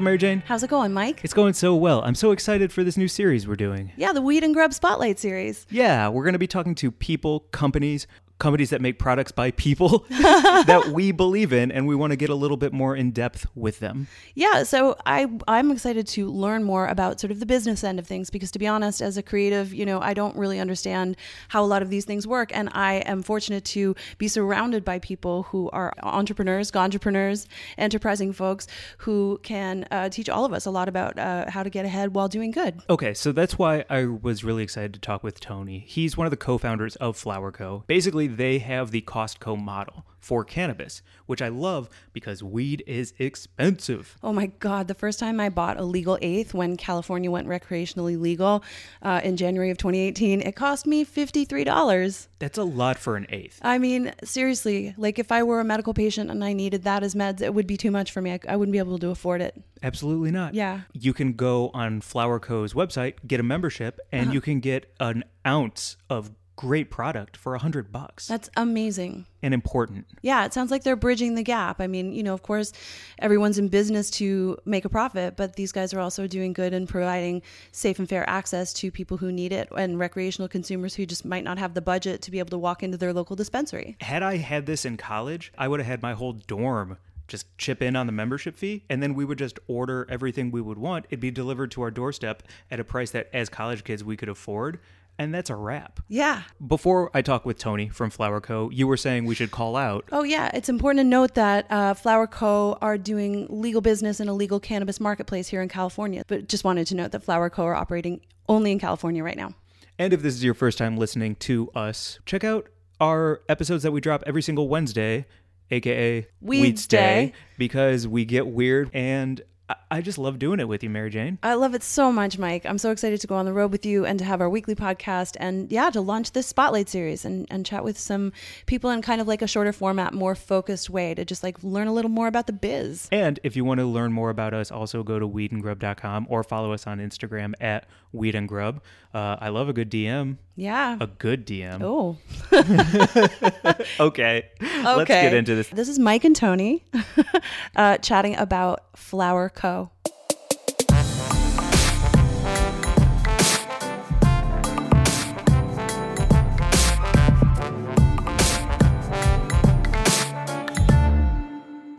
Up, Mary Jane? How's it going, Mike? It's going so well. I'm so excited for this new series we're doing. Yeah, the Weed and Grub Spotlight series. Yeah, we're going to be talking to people, companies, companies that make products by people that we believe in, and we want to get a little bit more in depth with them. Yeah, so I I'm excited to learn more about sort of the business end of things because to be honest, as a creative, you know, I don't really understand how a lot of these things work, and I am fortunate to be surrounded by people who are entrepreneurs, entrepreneurs, enterprising folks who can uh, teach all of us a lot about uh, how to get ahead while doing good. Okay, so that's why I was really excited to talk with Tony. He's one of the co founders of Flower Co. Basically, they have the Costco model for cannabis, which I love because weed is expensive. Oh my God. The first time I bought a legal eighth when California went recreationally legal uh, in January of 2018, it cost me $53. That's a lot for an eighth. I mean, seriously, like if I were a medical patient and I needed that as meds, it would be too much for me. I, I wouldn't be able to afford it. Absolutely not. Yeah. You can go on Flower Co.'s website, get a membership, and you can get an ounce of great product for a hundred bucks. That's amazing. and important. Yeah, it sounds like they're bridging the gap. I mean, you know, of course, everyone's in business to make a profit, but these guys are also doing good and providing safe and fair access to people who need it and recreational consumers who just might not have the budget to be able to walk into their local dispensary. Had I had this in college, I would have had my whole dorm just chip in on the membership fee, and then we would just order everything we would want. It'd be delivered to our doorstep at a price that, as college kids, we could afford. And that's a wrap. Yeah. Before I talk with Tony from Flower Co., you were saying we should call out. Oh, yeah. It's important to note that uh, Flower Co. are doing legal business in a legal cannabis marketplace here in California. But just wanted to note that Flower Co. are operating only in California right now. And if this is your first time listening to us, check out our episodes that we drop every single Wednesday, aka Weeds Day. because we get weird and I- just love doing it with you, Mary Jane. I love it so much, Mike. I'm so excited to go on the road with you and to have our weekly podcast and yeah, to launch this spotlight series and, and chat with some people in kind of like a shorter format, more focused way to just like learn a little more about the biz. And if you want to learn more about us, also go to weedandgrub.com or follow us on Instagram at weedandgrub. Uh, I love a good DM. Yeah. A good DM. Oh. Okay. okay. Let's get into this. This is Mike and Tony uh, chatting about Flower Co.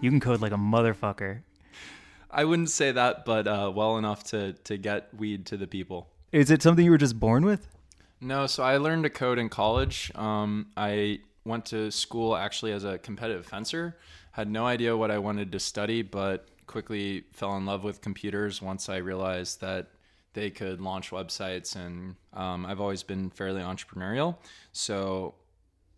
You can code like a motherfucker. I wouldn't say that, but uh, well enough to to get weed to the people. Is it something you were just born with? No, so I learned to code in college. Um, I went to school actually as a competitive fencer. Had no idea what I wanted to study, but quickly fell in love with computers once I realized that they could launch websites. And um, I've always been fairly entrepreneurial, so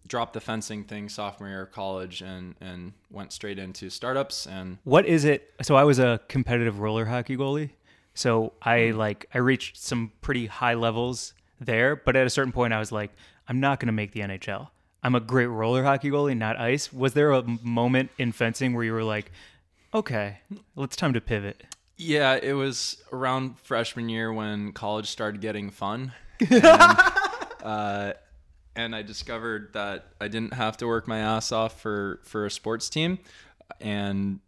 dropped the fencing thing sophomore year of college and and went straight into startups and What is it? So I was a competitive roller hockey goalie. So I like I reached some pretty high levels there, but at a certain point I was like, I'm not going to make the NHL. I'm a great roller hockey goalie, not ice. Was there a moment in fencing where you were like, okay, well, it's time to pivot? Yeah, it was around freshman year when college started getting fun. And, uh, and I discovered that I didn't have to work my ass off for, for a sports team. And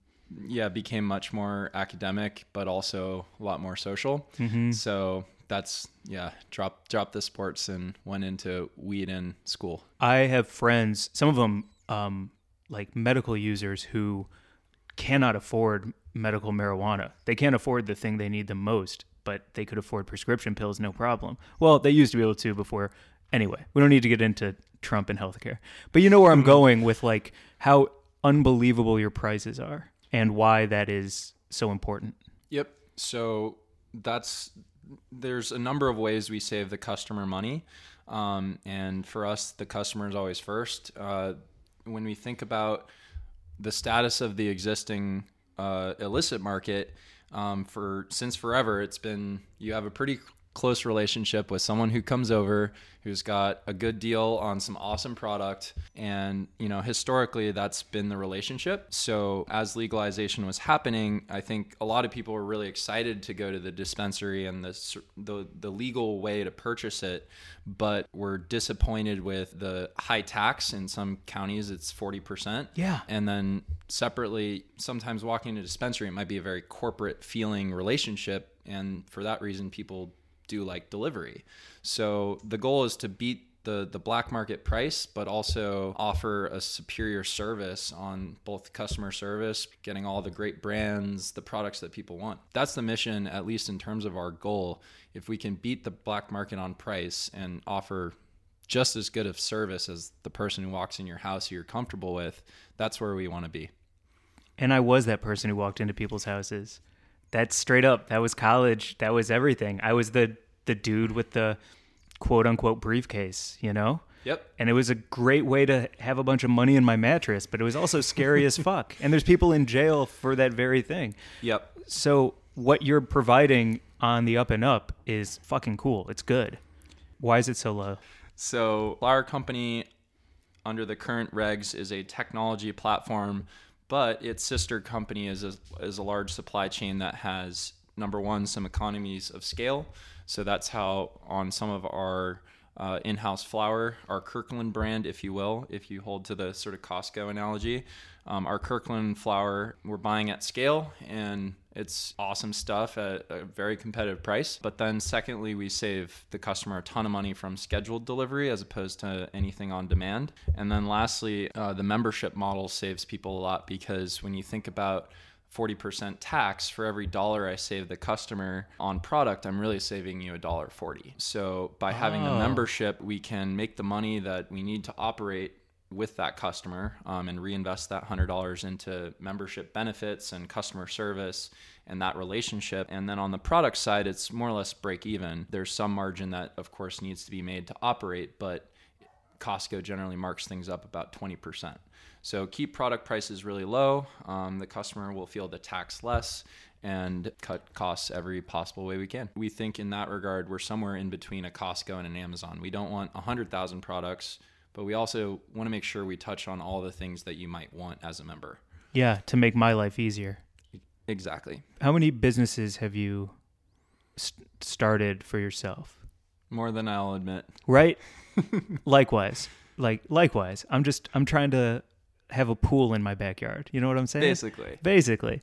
yeah, became much more academic, but also a lot more social. So that's, yeah, dropped, dropped the sports and went into weed in school. I have friends, some of them um, like medical users who cannot afford medical marijuana. They can't afford the thing they need the most, but they could afford prescription pills no problem. Well, they used to be able to before. Anyway, we don't need to get into Trump and healthcare. But you know where I'm going with like how unbelievable your prices are and why that is so important. Yep. So that's there's a number of ways we save the customer money, um, and for us, the customer is always first. Uh, when we think about the status of the existing uh, illicit market, um, for since forever, it's been you have a pretty close relationship with someone who comes over who's got a good deal on some awesome product. And you know historically that's been the relationship. So as legalization was happening i think a lot of people were really excited to go to the dispensary and the the, the legal way to purchase it but were disappointed with the high tax. In some counties it's 40% Yeah. and then separately sometimes walking into a dispensary it might be a very corporate feeling relationship. And for that reason people do like delivery so the goal is to beat the, the black market price, but also offer a superior service on both customer service, getting all the great brands, the products that people want. That's the mission, at least in terms of our goal. If we can beat the black market on price and offer just as good of service as the person who walks in your house who you're comfortable with, that's where we want to be. And I was that person who walked into people's houses. That's straight up. That was college. That was everything. I was the the dude with the quote unquote briefcase, you know? Yep. And it was a great way to have a bunch of money in my mattress, but it was also scary as fuck. And there's people in jail for that very thing. Yep. So what you're providing on the up and up is fucking cool. It's good. Why is it so low? So, our Company, under the current regs, is a technology platform, but its sister company is a, is a large supply chain that has number one some economies of scale. So that's how on some of our uh, in-house flower, our Kirkland brand, if you will, if you hold to the sort of Costco analogy, um, our Kirkland flower we're buying at scale and it's awesome stuff at a very competitive price. But then, secondly, we save the customer a ton of money from scheduled delivery as opposed to anything on demand. And then, lastly, uh, the membership model saves people a lot because when you think about 40% tax for every dollar I save the customer on product, I'm really saving you a dollar 40. So by having the Oh. membership, we can make the money that we need to operate with that customer um, and reinvest that $100 into membership benefits and customer service and that relationship. And then on the product side, it's more or less break even. There's some margin that, of course, needs to be made to operate, but Costco generally marks things up about 20%. So keep product prices really low. Um, the customer will feel the tax less and cut costs every possible way we can. We think in that regard, we're somewhere in between a Costco and an Amazon. We don't want 100,000 products, but we also want to make sure we touch on all the things that you might want as a member. Yeah, to make my life easier. Exactly. How many businesses have you st- started for yourself? More than I'll admit. Right? Likewise. Like likewise. I'm just I'm trying to have a pool in my backyard. You know what I'm saying? Basically. Basically.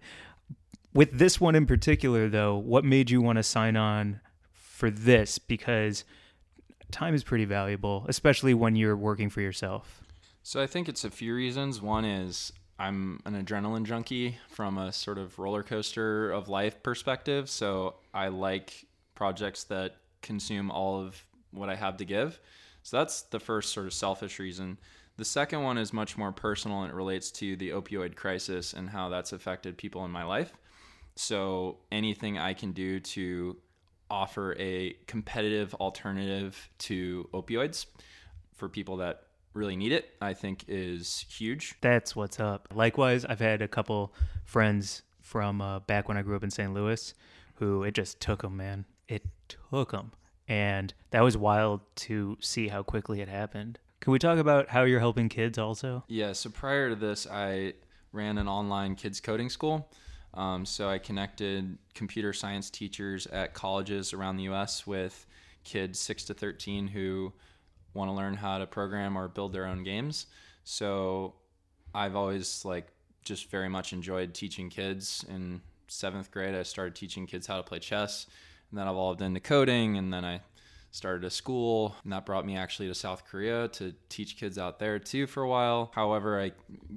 With this one in particular though, what made you want to sign on for this because time is pretty valuable, especially when you're working for yourself. So I think it's a few reasons. One is I'm an adrenaline junkie from a sort of roller coaster of life perspective. So I like projects that consume all of what I have to give. So that's the first sort of selfish reason. The second one is much more personal and it relates to the opioid crisis and how that's affected people in my life. So anything I can do to offer a competitive alternative to opioids for people that really need it, I think is huge. That's what's up. Likewise, I've had a couple friends from uh, back when I grew up in St. Louis who it just took them, man. It took them. And that was wild to see how quickly it happened. Can we talk about how you're helping kids also? Yeah, so prior to this, I ran an online kids coding school. Um, so I connected computer science teachers at colleges around the US with kids 6 to 13 who want to learn how to program or build their own games. So I've always like just very much enjoyed teaching kids. In seventh grade, I started teaching kids how to play chess, and then I evolved into coding, and then I started a school, and that brought me actually to South Korea to teach kids out there too for a while. However, I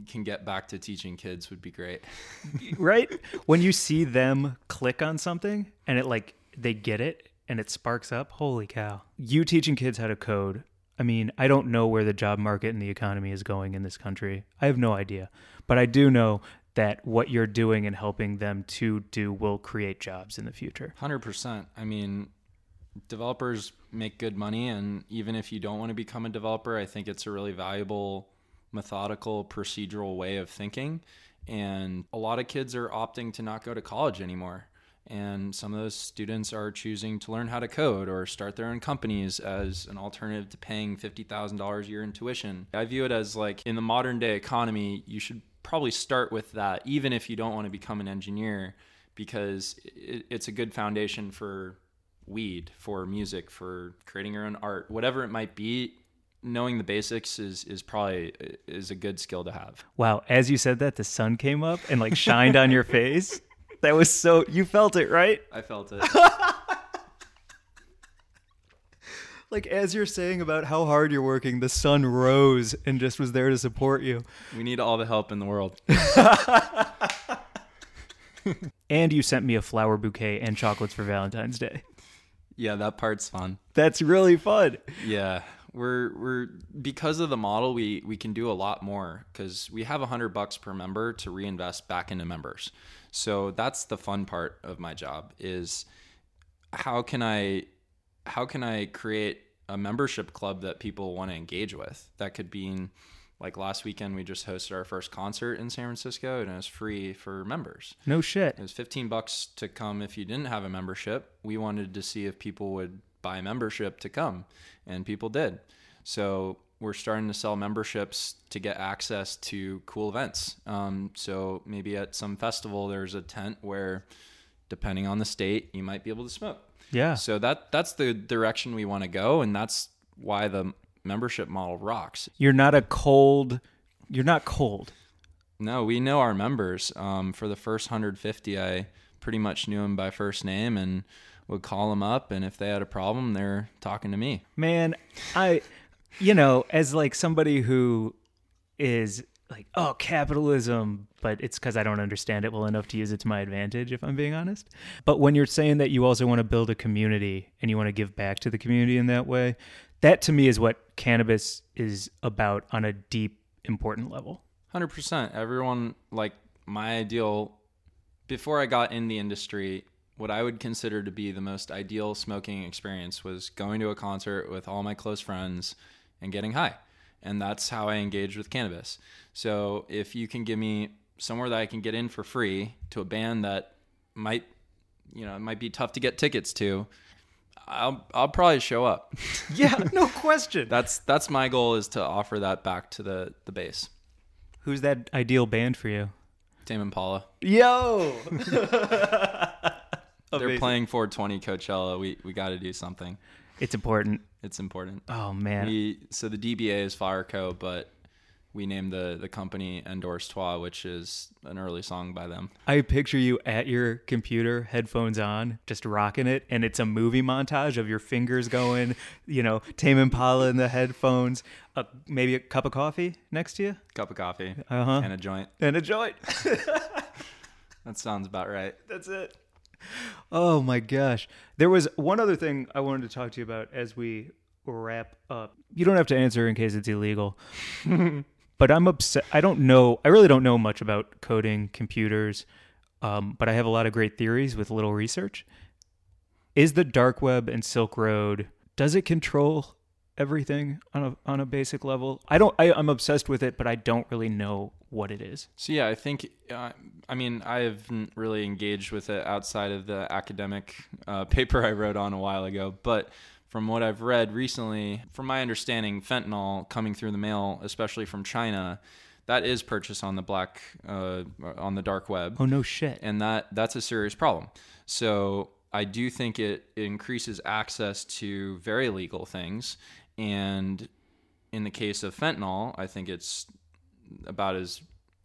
can get back to teaching kids would be great. right? When you see them click on something and it like they get it and it sparks up, holy cow. You teaching kids how to code. I mean, I don't know where the job market and the economy is going in this country. I have no idea. But I do know that what you're doing and helping them to do will create jobs in the future. 100%. I mean, developers make good money and even if you don't want to become a developer, I think it's a really valuable methodical procedural way of thinking and a lot of kids are opting to not go to college anymore. And some of those students are choosing to learn how to code or start their own companies as an alternative to paying $50,000 a year in tuition. I view it as like in the modern day economy, you should probably start with that, even if you don't want to become an engineer, because it, it's a good foundation for weed, for music, for creating your own art, whatever it might be. Knowing the basics is is probably is a good skill to have. Wow, as you said that, the sun came up and like shined on your face. That was so you felt it, right? I felt it. Like as you're saying about how hard you're working, the sun rose and just was there to support you. we need all the help in the world. And you sent me a flower bouquet and chocolates for Valentine's Day. Yeah, that part's fun. That's really fun. Yeah, we're we're because of the model, we we can do a lot more because we have a hundred bucks per member to reinvest back into members. So that's the fun part of my job is how can I how can I create a membership club that people want to engage with? That could be like last weekend we just hosted our first concert in San Francisco and it was free for members. No shit. It was 15 bucks to come if you didn't have a membership. We wanted to see if people would buy a membership to come, and people did. So we're starting to sell memberships to get access to cool events. Um, so maybe at some festival, there's a tent where, depending on the state, you might be able to smoke. Yeah. So that that's the direction we want to go, and that's why the membership model rocks. You're not a cold you're not cold. No, we know our members. Um, for the first 150, I pretty much knew them by first name and would call them up, and if they had a problem, they're talking to me. Man, I you know, as like somebody who is like, oh, capitalism, but it's because I don't understand it well enough to use it to my advantage, if I'm being honest. But when you're saying that you also want to build a community and you want to give back to the community in that way, that to me is what cannabis is about on a deep, important level. Hundred percent. Everyone like my ideal. Before I got in the industry, what I would consider to be the most ideal smoking experience was going to a concert with all my close friends and getting high, and that's how I engage with cannabis. So if you can give me somewhere that I can get in for free to a band that might, you know, it might be tough to get tickets to, I'll I'll probably show up. Yeah, no question. that's that's my goal is to offer that back to the the base. Who's that ideal band for you? Tame Impala. Yo. They're playing 420 Coachella. We we got to do something. It's important. It's important. Oh man. We so the DBA is Flower Co, but we named the the company Endors Toi, which is an early song by them. I picture you at your computer, headphones on, just rocking it, and it's a movie montage of your fingers going, you know, Tame Impala in the headphones, uh, maybe a cup of coffee next to you, Cup of coffee Uh-huh. and a joint. and a joint. That sounds about right. That's it. Oh my gosh. There was one other thing I wanted to talk to you about as we wrap up. You don't have to answer in case it's illegal. but I'm upset. I don't know. I really don't know much about coding computers, um, but I have a lot of great theories with little research. Is the dark web and Silk Road does it control everything on a on a basic level? I don't. I, I'm obsessed with it, but I don't really know what it is. So yeah, I think uh, I mean I haven't really engaged with it outside of the academic uh, paper I wrote on a while ago, but from what I've read recently, from my understanding, fentanyl coming through the mail, especially from China, that is purchased on the black uh, on the dark web. Oh no shit. and that that's a serious problem. So I do think it, it increases access to very legal things, and in the case of fentanyl, I think it's about as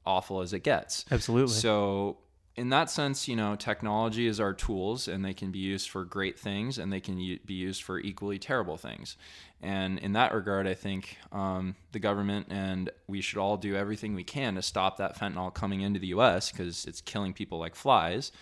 awful as it gets. Absolutely. So in that sense, you know, technology is our tools, and they can be used for great things, and they can u- be used for equally terrible things. And in that regard, I think um, the government and we should all do everything we can to stop that fentanyl coming into the U.S. because it's killing people like flies.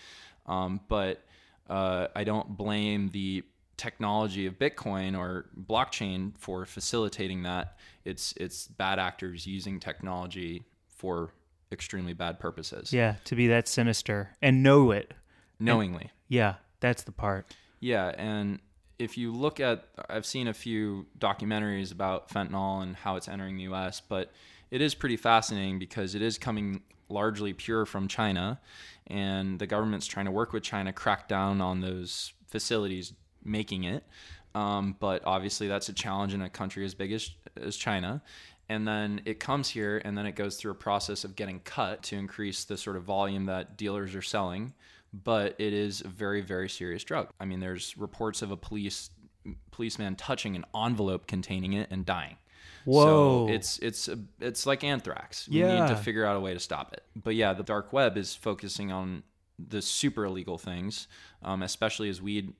Um, but uh, I don't blame the technology of Bitcoin or blockchain for facilitating that. It's it's bad actors using technology for extremely bad purposes, Yeah, to be that sinister and know it. knowingly. Yeah, that's the part. Yeah, and if you look at, I've seen a few documentaries about fentanyl and how it's entering the U.S., but it is pretty fascinating because it is coming largely pure from China, and the government's trying to work with China, crack down on those facilities making it. Um, but obviously, that's a challenge in a country as big as, as China. And then it comes here, and then it goes through a process of getting cut to increase the sort of volume that dealers are selling. But it is a very, very serious drug. I mean, there's reports of a police policeman touching an envelope containing it and dying. Whoa. So it's it's a, it's like anthrax. We Yeah. need to figure out a way to stop it. But yeah, the dark web is focusing on the super illegal things, um, especially as weed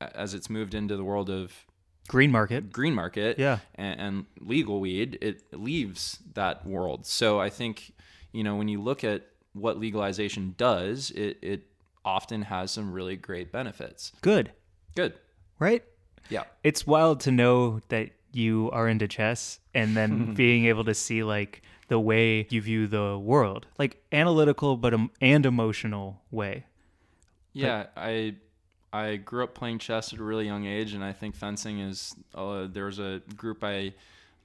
as it's moved into the world of Green market. green market Yeah. and, and legal weed, it leaves that world. So I think you know when you look at what legalization does, it it often has some really great benefits. Good. Good. Right? Yeah. It's wild to know that you are into chess and then being able to see like the way you view the world, like analytical but um, and emotional way. Yeah, I I grew up playing chess at a really young age, and I think fencing is. Uh, there was a group I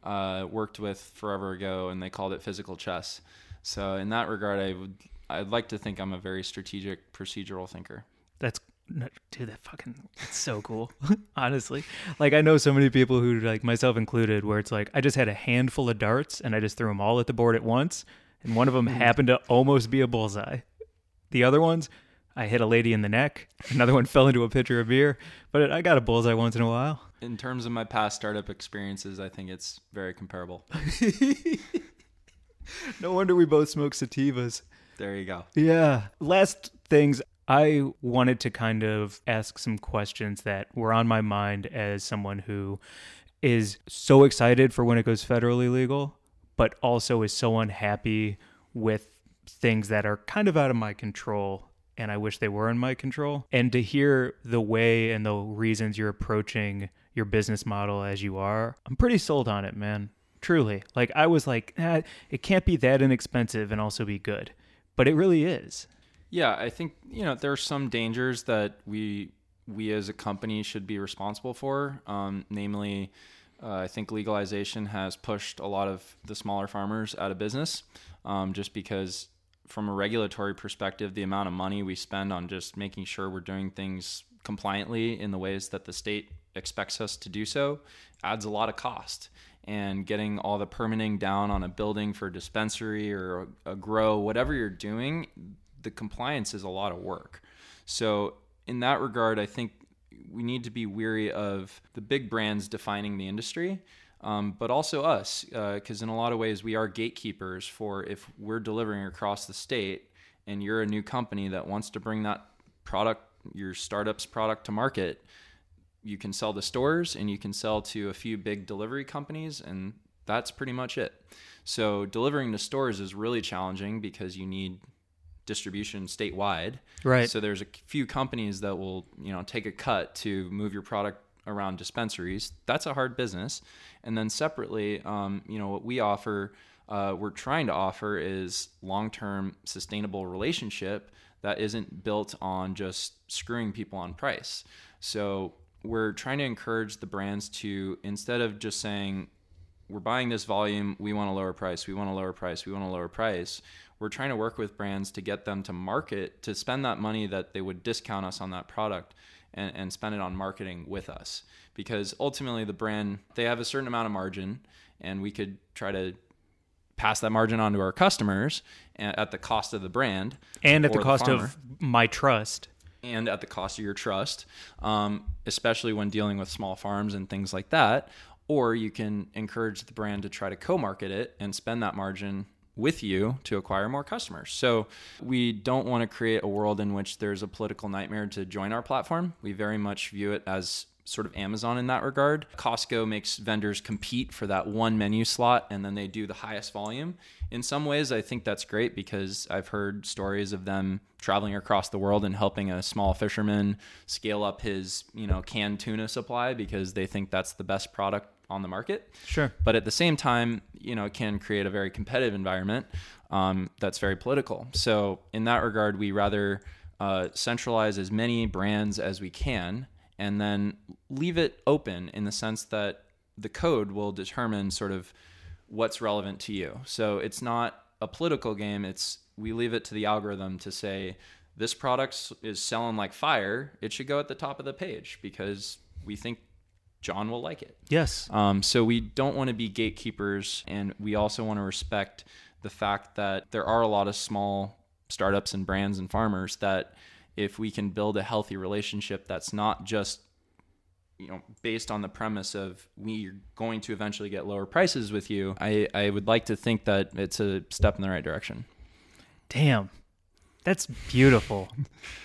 uh, worked with forever ago, and they called it physical chess. So in that regard, I would I'd like to think I'm a very strategic procedural thinker. That's dude, that fucking it's so cool. Honestly, like I know so many people who, like myself included, where it's like I just had a handful of darts and I just threw them all at the board at once, and one of them happened to almost be a bullseye. The other ones, I hit a lady in the neck. Another one fell into a pitcher of beer, but I got a bullseye once in a while. In terms of my past startup experiences, I think it's very comparable. No wonder we both smoke sativas. There you go. Yeah. Last things, I wanted to kind of ask some questions that were on my mind as someone who is so excited for when it goes federally legal, but also is so unhappy with things that are kind of out of my control. And I wish they were in my control. And to hear the way and the reasons you're approaching your business model as you are, I'm pretty sold on it, man. Truly. Like, I was like, eh, it can't be that inexpensive and also be good. But it really is. Yeah, I think you know there are some dangers that we we as a company should be responsible for. Um, namely, uh, I think legalization has pushed a lot of the smaller farmers out of business, um, just because from a regulatory perspective, the amount of money we spend on just making sure we're doing things compliantly in the ways that the state expects us to do so adds a lot of cost. And getting all the permitting down on a building for a dispensary or a, grow whatever you're doing the compliance is a lot of work. So in that regard i think we need to be weary of the big brands defining the industry um, but also us because in a lot of ways we are gatekeepers for if we're delivering across the state and you're a new company that wants to bring that product your startup's product to market you can sell to stores and you can sell to a few big delivery companies and that's pretty much it so delivering to stores is really challenging because you need distribution statewide Right. so there's a few companies that will you know take a cut to move your product around dispensaries that's a hard business. And then separately um, you know what we offer uh, we're trying to offer is long-term sustainable relationship that isn't built on just screwing people on price. So we're trying to encourage the brands to instead of just saying we're buying this volume we want a lower price we want a lower price we want a lower price we're trying to work with brands to get them to market to spend that money that they would discount us on that product and, and spend it on marketing with us because ultimately the brand they have a certain amount of margin and we could try to pass that margin on to our customers at the cost of the brand and at the cost farmer of my trust. and at the cost of your trust, um, especially when dealing with small farms and things like that. Or you can encourage the brand to try to co market it and spend that margin with you to acquire more customers. So we don't want to create a world in which there's a political nightmare to join our platform. We very much view it as sort of Amazon in that regard. Costco makes vendors compete for that one menu slot and then they do the highest volume. In some ways, I think that's great because I've heard stories of them traveling across the world and helping a small fisherman scale up his, you know, canned tuna supply because they think that's the best product on the market. Sure. But at the same time, you know, it can create a very competitive environment um, that's very political. So in that regard, we rather uh, centralize as many brands as we can and then leave it open in the sense that the code will determine sort of what's relevant to you. So it's not a political game. It's we leave it to the algorithm to say this product is selling like fire. It should go at the top of the page because we think John will like it. Yes. Um, so we don't want to be gatekeepers, and we also want to respect the fact that there are a lot of small startups and brands and farmers that if we can build a healthy relationship that's not just you know based on the premise of we're going to eventually get lower prices with you i i would like to think that it's a step in the right direction Damn. That's beautiful.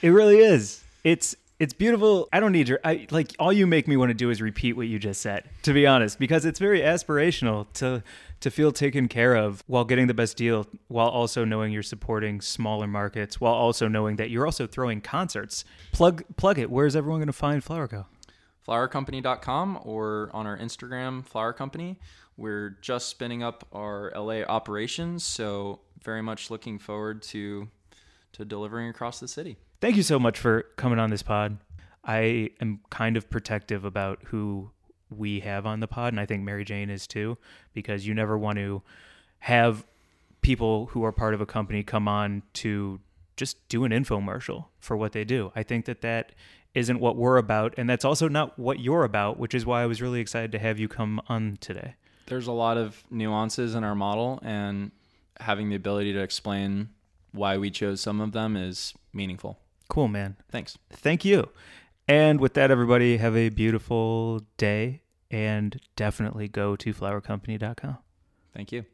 it really is. It's it's beautiful. I don't need your I like all you make me want to do is repeat what you just said, to be honest, because it's very aspirational to to feel taken care of while getting the best deal, while also knowing you're supporting smaller markets, while also knowing that you're also throwing concerts. Plug plug it. Where's everyone going to find Flower Co? flowercompany.com or on our Instagram, Flower Company. We're just spinning up our LA operations, so very much looking forward to to delivering across the city. Thank you so much for coming on this pod. I am kind of protective about who we have on the pod, and I think Mary Jane is too, because you never want to have people who are part of a company come on to just do an infomercial for what they do. I think that that isn't what we're about, and that's also not what you're about, which is why I was really excited to have you come on today. There's a lot of nuances in our model, and having the ability to explain why we chose some of them is meaningful. Cool, man. Thanks. Thank you. And with that, everybody, have a beautiful day and definitely go to flowercompany.com. Thank you.